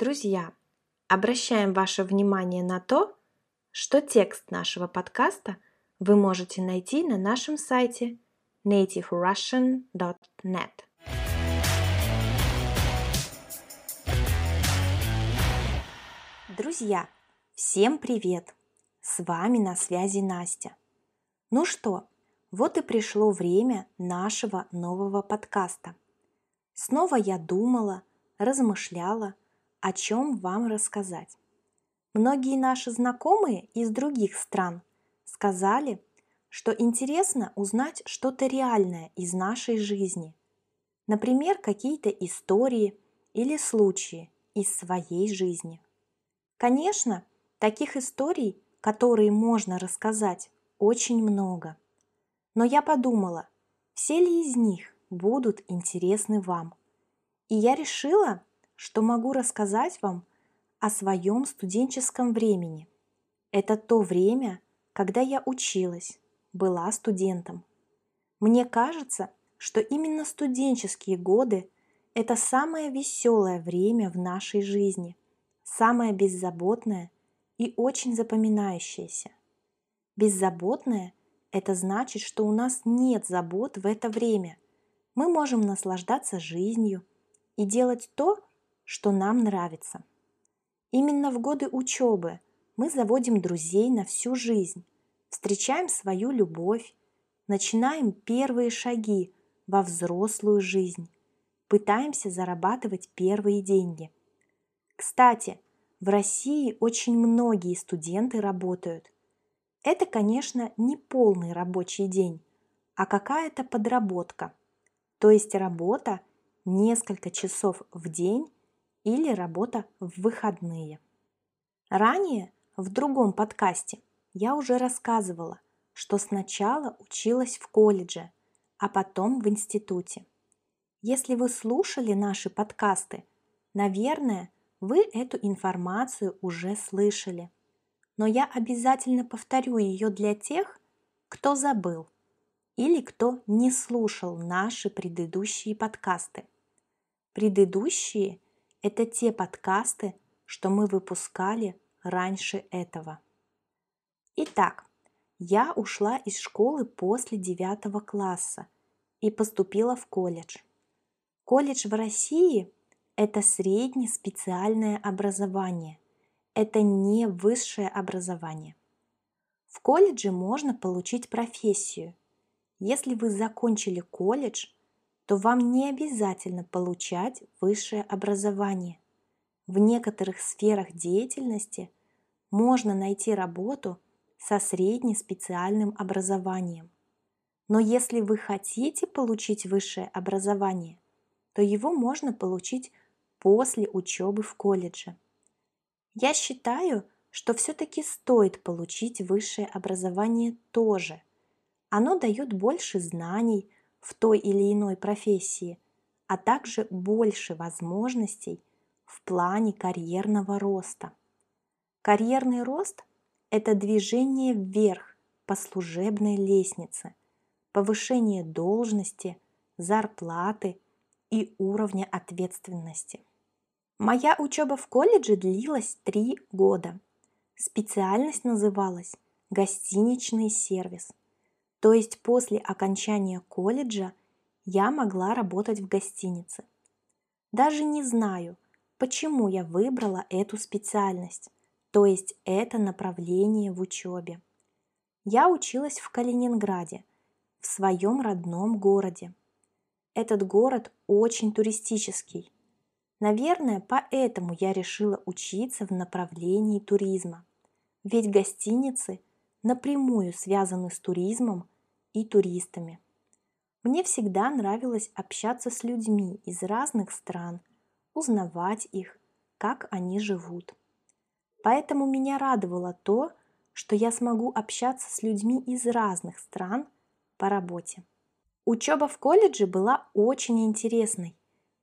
Друзья, обращаем ваше внимание на то, что текст нашего подкаста вы можете найти на нашем сайте nativerussian.net. Друзья, всем привет! С вами на связи Настя. Ну что, вот и пришло время нашего нового подкаста. Снова я думала, размышляла, о чем вам рассказать. Многие наши знакомые из других стран сказали, что интересно узнать что-то реальное из нашей жизни. Например, какие-то истории или случаи из своей жизни. Конечно, таких историй, которые можно рассказать, очень много. Но я подумала, все ли из них будут интересны вам. И я решила, что могу рассказать вам о своем студенческом времени. Это то время, когда я училась, была студентом. Мне кажется, что именно студенческие годы – это самое веселое время в нашей жизни, самое беззаботное и очень запоминающееся. Беззаботное – это значит, что у нас нет забот в это время – мы можем наслаждаться жизнью и делать то, что нам нравится. Именно в годы учебы мы заводим друзей на всю жизнь, встречаем свою любовь, начинаем первые шаги во взрослую жизнь, пытаемся зарабатывать первые деньги. Кстати, в России очень многие студенты работают. Это, конечно, не полный рабочий день, а какая-то подработка – то есть работа несколько часов в день или работа в выходные. Ранее в другом подкасте я уже рассказывала, что сначала училась в колледже, а потом в институте. Если вы слушали наши подкасты, наверное, вы эту информацию уже слышали. Но я обязательно повторю ее для тех, кто забыл – или кто не слушал наши предыдущие подкасты. Предыдущие – это те подкасты, что мы выпускали раньше этого. Итак, я ушла из школы после девятого класса и поступила в колледж. Колледж в России – это среднее специальное образование, это не высшее образование. В колледже можно получить профессию, если вы закончили колледж, то вам не обязательно получать высшее образование. В некоторых сферах деятельности можно найти работу со среднеспециальным образованием. Но если вы хотите получить высшее образование, то его можно получить после учебы в колледже. Я считаю, что все-таки стоит получить высшее образование тоже – оно дает больше знаний в той или иной профессии, а также больше возможностей в плане карьерного роста. Карьерный рост – это движение вверх по служебной лестнице, повышение должности, зарплаты и уровня ответственности. Моя учеба в колледже длилась три года. Специальность называлась «Гостиничный сервис». То есть после окончания колледжа я могла работать в гостинице. Даже не знаю, почему я выбрала эту специальность, то есть это направление в учебе. Я училась в Калининграде, в своем родном городе. Этот город очень туристический. Наверное, поэтому я решила учиться в направлении туризма. Ведь гостиницы напрямую связаны с туризмом и туристами. Мне всегда нравилось общаться с людьми из разных стран, узнавать их, как они живут. Поэтому меня радовало то, что я смогу общаться с людьми из разных стран по работе. Учеба в колледже была очень интересной.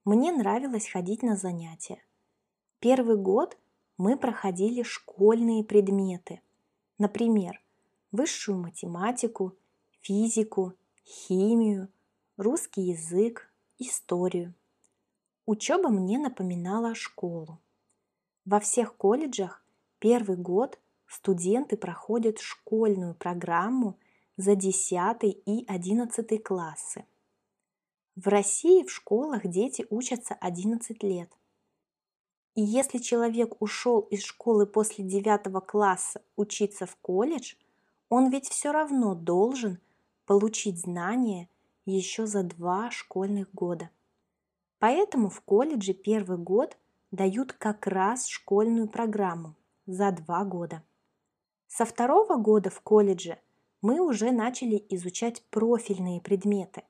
Мне нравилось ходить на занятия. Первый год мы проходили школьные предметы. Например, высшую математику – физику, химию, русский язык, историю. Учеба мне напоминала школу. Во всех колледжах первый год студенты проходят школьную программу за 10 и 11 классы. В России в школах дети учатся 11 лет. И если человек ушел из школы после 9 класса учиться в колледж, он ведь все равно должен получить знания еще за два школьных года. Поэтому в колледже первый год дают как раз школьную программу за два года. Со второго года в колледже мы уже начали изучать профильные предметы,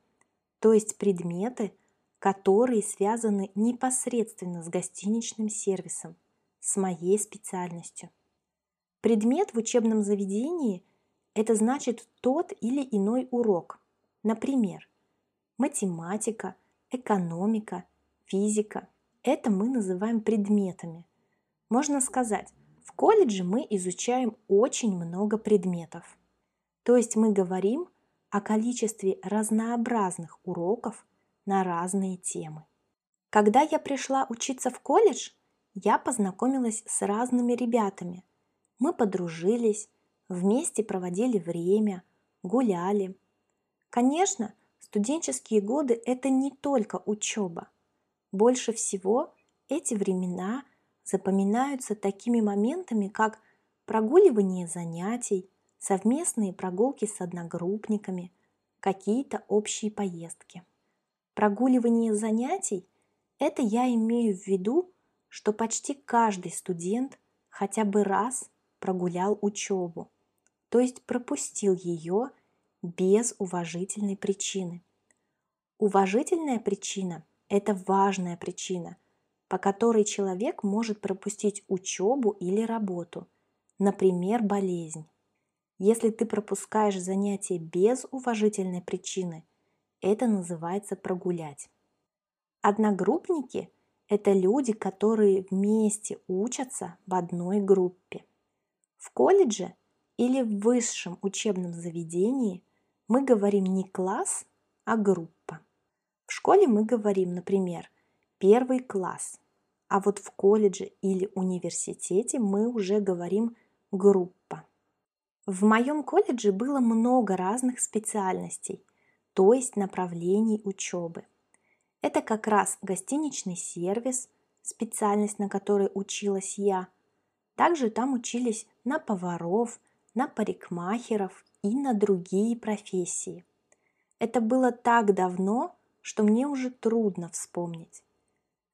то есть предметы, которые связаны непосредственно с гостиничным сервисом, с моей специальностью. Предмет в учебном заведении – это значит тот или иной урок. Например, математика – экономика, физика. Это мы называем предметами. Можно сказать, в колледже мы изучаем очень много предметов. То есть мы говорим о количестве разнообразных уроков на разные темы. Когда я пришла учиться в колледж, я познакомилась с разными ребятами. Мы подружились, вместе проводили время, гуляли. Конечно, Студенческие годы – это не только учеба. Больше всего эти времена запоминаются такими моментами, как прогуливание занятий, совместные прогулки с одногруппниками, какие-то общие поездки. Прогуливание занятий – это я имею в виду, что почти каждый студент хотя бы раз прогулял учебу, то есть пропустил ее без уважительной причины. Уважительная причина – это важная причина, по которой человек может пропустить учебу или работу, например, болезнь. Если ты пропускаешь занятие без уважительной причины, это называется прогулять. Одногруппники – это люди, которые вместе учатся в одной группе. В колледже или в высшем учебном заведении мы говорим не класс, а группа. В школе мы говорим, например, первый класс, а вот в колледже или университете мы уже говорим группа. В моем колледже было много разных специальностей, то есть направлений учебы. Это как раз гостиничный сервис, специальность, на которой училась я. Также там учились на поваров, на парикмахеров и на другие профессии. Это было так давно, что мне уже трудно вспомнить.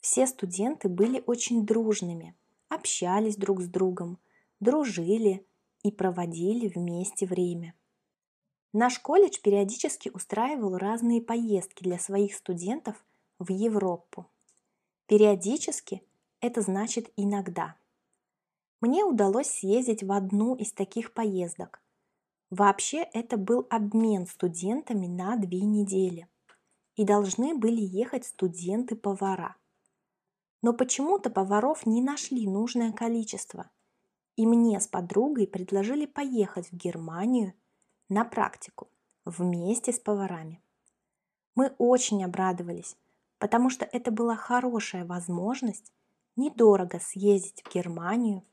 Все студенты были очень дружными, общались друг с другом, дружили и проводили вместе время. Наш колледж периодически устраивал разные поездки для своих студентов в Европу. Периодически это значит иногда. Мне удалось съездить в одну из таких поездок, Вообще это был обмен студентами на две недели. И должны были ехать студенты-повара. Но почему-то поваров не нашли нужное количество. И мне с подругой предложили поехать в Германию на практику вместе с поварами. Мы очень обрадовались, потому что это была хорошая возможность недорого съездить в Германию,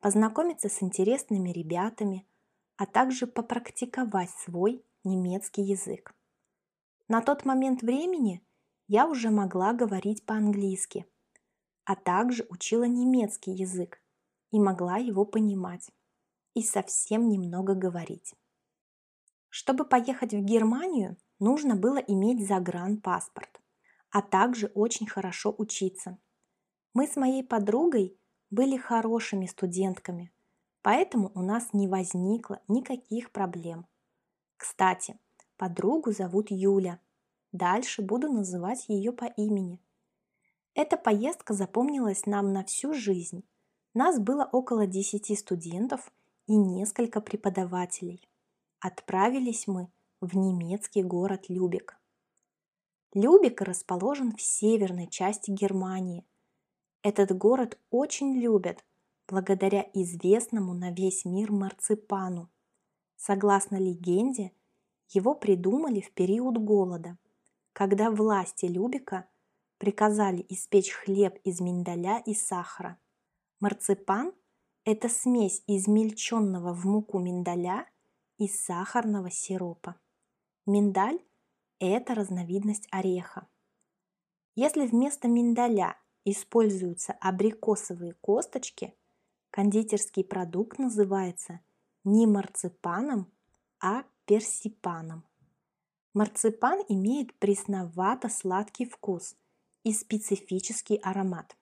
познакомиться с интересными ребятами – а также попрактиковать свой немецкий язык. На тот момент времени я уже могла говорить по-английски, а также учила немецкий язык и могла его понимать и совсем немного говорить. Чтобы поехать в Германию, нужно было иметь загранпаспорт, а также очень хорошо учиться. Мы с моей подругой были хорошими студентками – Поэтому у нас не возникло никаких проблем. Кстати, подругу зовут Юля. Дальше буду называть ее по имени. Эта поездка запомнилась нам на всю жизнь. Нас было около 10 студентов и несколько преподавателей. Отправились мы в немецкий город Любек. Любек расположен в северной части Германии. Этот город очень любят благодаря известному на весь мир марципану. Согласно легенде, его придумали в период голода, когда власти Любика приказали испечь хлеб из миндаля и сахара. Марципан – это смесь измельченного в муку миндаля и сахарного сиропа. Миндаль – это разновидность ореха. Если вместо миндаля используются абрикосовые косточки, кондитерский продукт называется не марципаном, а персипаном. Марципан имеет пресновато-сладкий вкус и специфический аромат.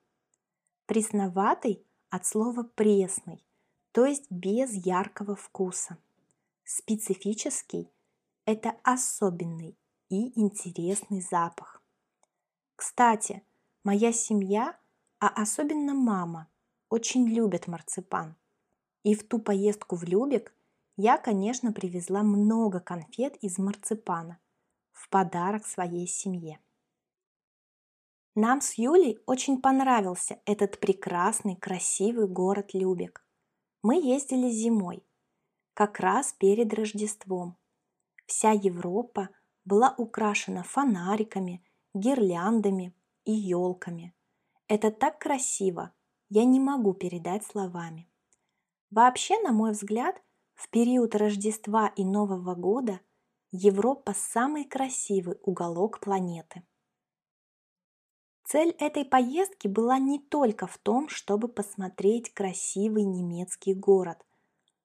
Пресноватый от слова пресный, то есть без яркого вкуса. Специфический – это особенный и интересный запах. Кстати, моя семья, а особенно мама, очень любят марципан. И в ту поездку в Любек я, конечно, привезла много конфет из марципана в подарок своей семье. Нам с Юлей очень понравился этот прекрасный, красивый город Любек. Мы ездили зимой, как раз перед Рождеством. Вся Европа была украшена фонариками, гирляндами и елками. Это так красиво, я не могу передать словами. Вообще, на мой взгляд, в период Рождества и Нового года Европа – самый красивый уголок планеты. Цель этой поездки была не только в том, чтобы посмотреть красивый немецкий город,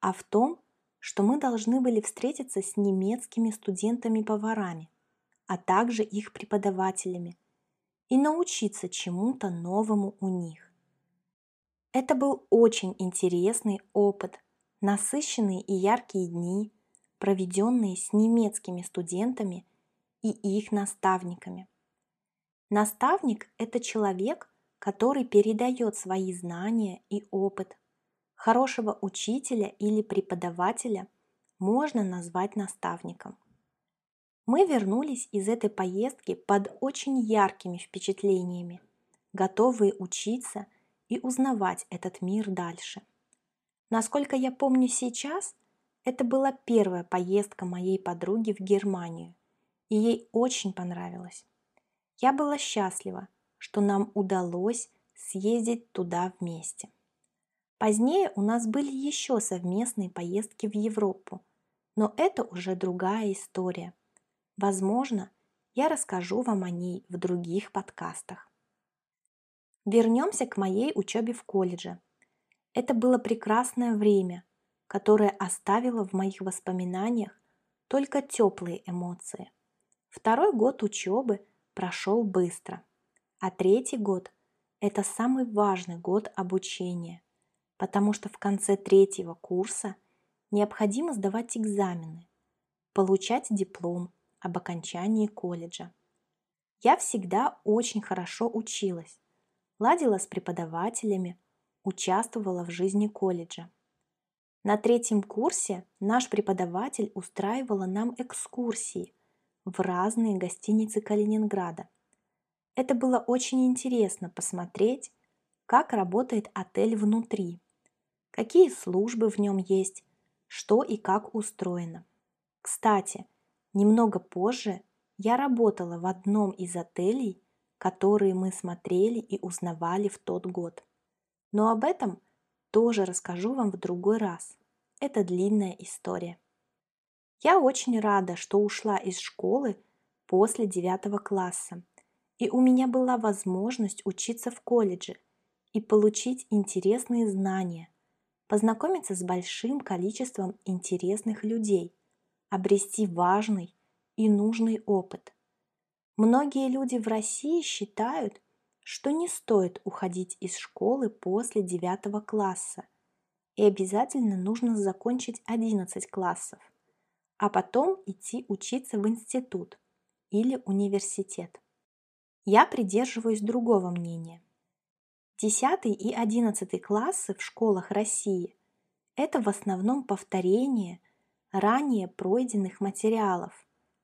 а в том, что мы должны были встретиться с немецкими студентами-поварами, а также их преподавателями и научиться чему-то новому у них. Это был очень интересный опыт, насыщенные и яркие дни, проведенные с немецкими студентами и их наставниками. Наставник – это человек, который передает свои знания и опыт. Хорошего учителя или преподавателя можно назвать наставником. Мы вернулись из этой поездки под очень яркими впечатлениями, готовые учиться и узнавать этот мир дальше. Насколько я помню сейчас, это была первая поездка моей подруги в Германию, и ей очень понравилось. Я была счастлива, что нам удалось съездить туда вместе. Позднее у нас были еще совместные поездки в Европу, но это уже другая история. Возможно, я расскажу вам о ней в других подкастах. Вернемся к моей учебе в колледже. Это было прекрасное время, которое оставило в моих воспоминаниях только теплые эмоции. Второй год учебы – прошел быстро. А третий год – это самый важный год обучения, потому что в конце третьего курса необходимо сдавать экзамены, получать диплом об окончании колледжа. Я всегда очень хорошо училась, ладила с преподавателями, участвовала в жизни колледжа. На третьем курсе наш преподаватель устраивала нам экскурсии – в разные гостиницы Калининграда. Это было очень интересно посмотреть, как работает отель внутри, какие службы в нем есть, что и как устроено. Кстати, немного позже я работала в одном из отелей, которые мы смотрели и узнавали в тот год. Но об этом тоже расскажу вам в другой раз. Это длинная история. Я очень рада, что ушла из школы после девятого класса, и у меня была возможность учиться в колледже и получить интересные знания, познакомиться с большим количеством интересных людей, обрести важный и нужный опыт. Многие люди в России считают, что не стоит уходить из школы после девятого класса, и обязательно нужно закончить 11 классов а потом идти учиться в институт или университет. Я придерживаюсь другого мнения. 10 и 11 классы в школах России – это в основном повторение ранее пройденных материалов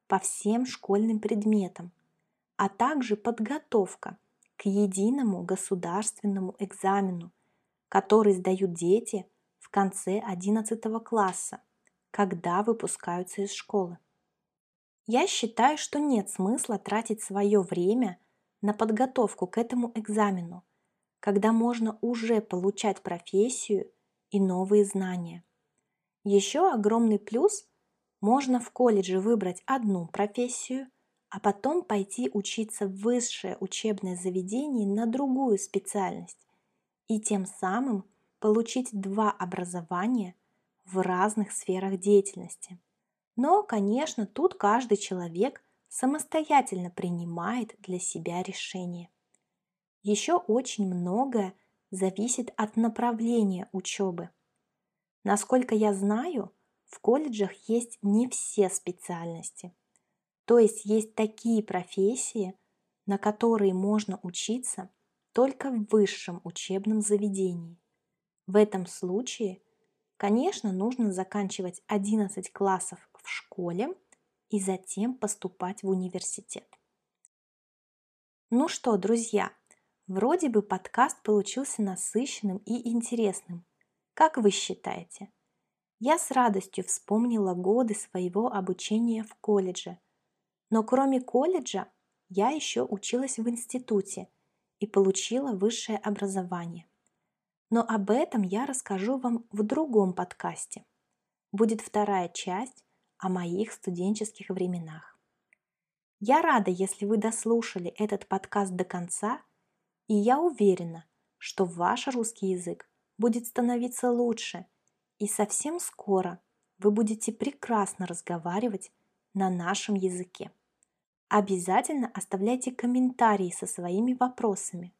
по всем школьным предметам, а также подготовка к единому государственному экзамену, который сдают дети в конце 11 класса когда выпускаются из школы. Я считаю, что нет смысла тратить свое время на подготовку к этому экзамену, когда можно уже получать профессию и новые знания. Еще огромный плюс – можно в колледже выбрать одну профессию, а потом пойти учиться в высшее учебное заведение на другую специальность и тем самым получить два образования в разных сферах деятельности. Но, конечно, тут каждый человек самостоятельно принимает для себя решение. Еще очень многое зависит от направления учебы. Насколько я знаю, в колледжах есть не все специальности. То есть есть такие профессии, на которые можно учиться только в высшем учебном заведении. В этом случае, конечно, нужно заканчивать 11 классов в школе и затем поступать в университет. Ну что, друзья, вроде бы подкаст получился насыщенным и интересным. Как вы считаете? Я с радостью вспомнила годы своего обучения в колледже. Но кроме колледжа, я еще училась в институте и получила высшее образование. Но об этом я расскажу вам в другом подкасте. Будет вторая часть о моих студенческих временах. Я рада, если вы дослушали этот подкаст до конца, и я уверена, что ваш русский язык будет становиться лучше – и совсем скоро вы будете прекрасно разговаривать на нашем языке. Обязательно оставляйте комментарии со своими вопросами.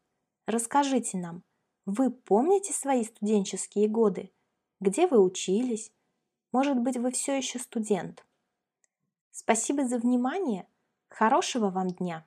Расскажите нам, вы помните свои студенческие годы? Где вы учились? Может быть, вы все еще студент? Спасибо за внимание. Хорошего вам дня!